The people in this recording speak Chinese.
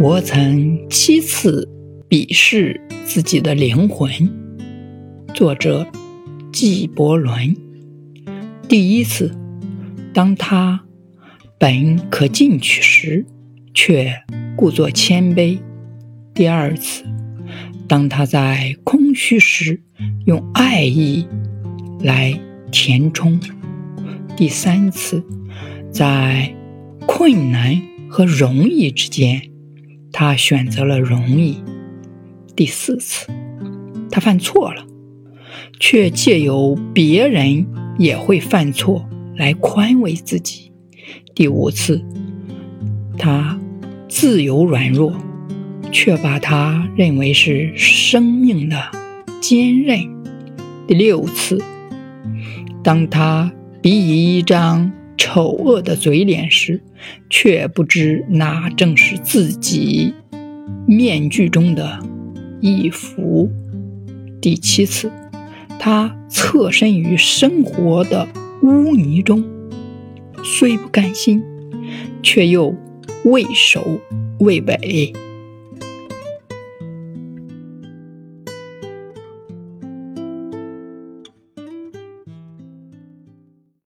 我曾七次鄙视自己的灵魂。作者纪伯伦。第一次，当他本可进取时，却故作谦卑；第二次，当他在空虚时，用爱意来填充；第三次，在困难和容易之间。他选择了容易。第四次，他犯错了，却借由别人也会犯错来宽慰自己。第五次，他自由软弱，却把他认为是生命的坚韧。第六次，当他比以一张。丑恶的嘴脸时，却不知那正是自己面具中的一幅。第七次，他侧身于生活的污泥中，虽不甘心，却又畏首畏尾。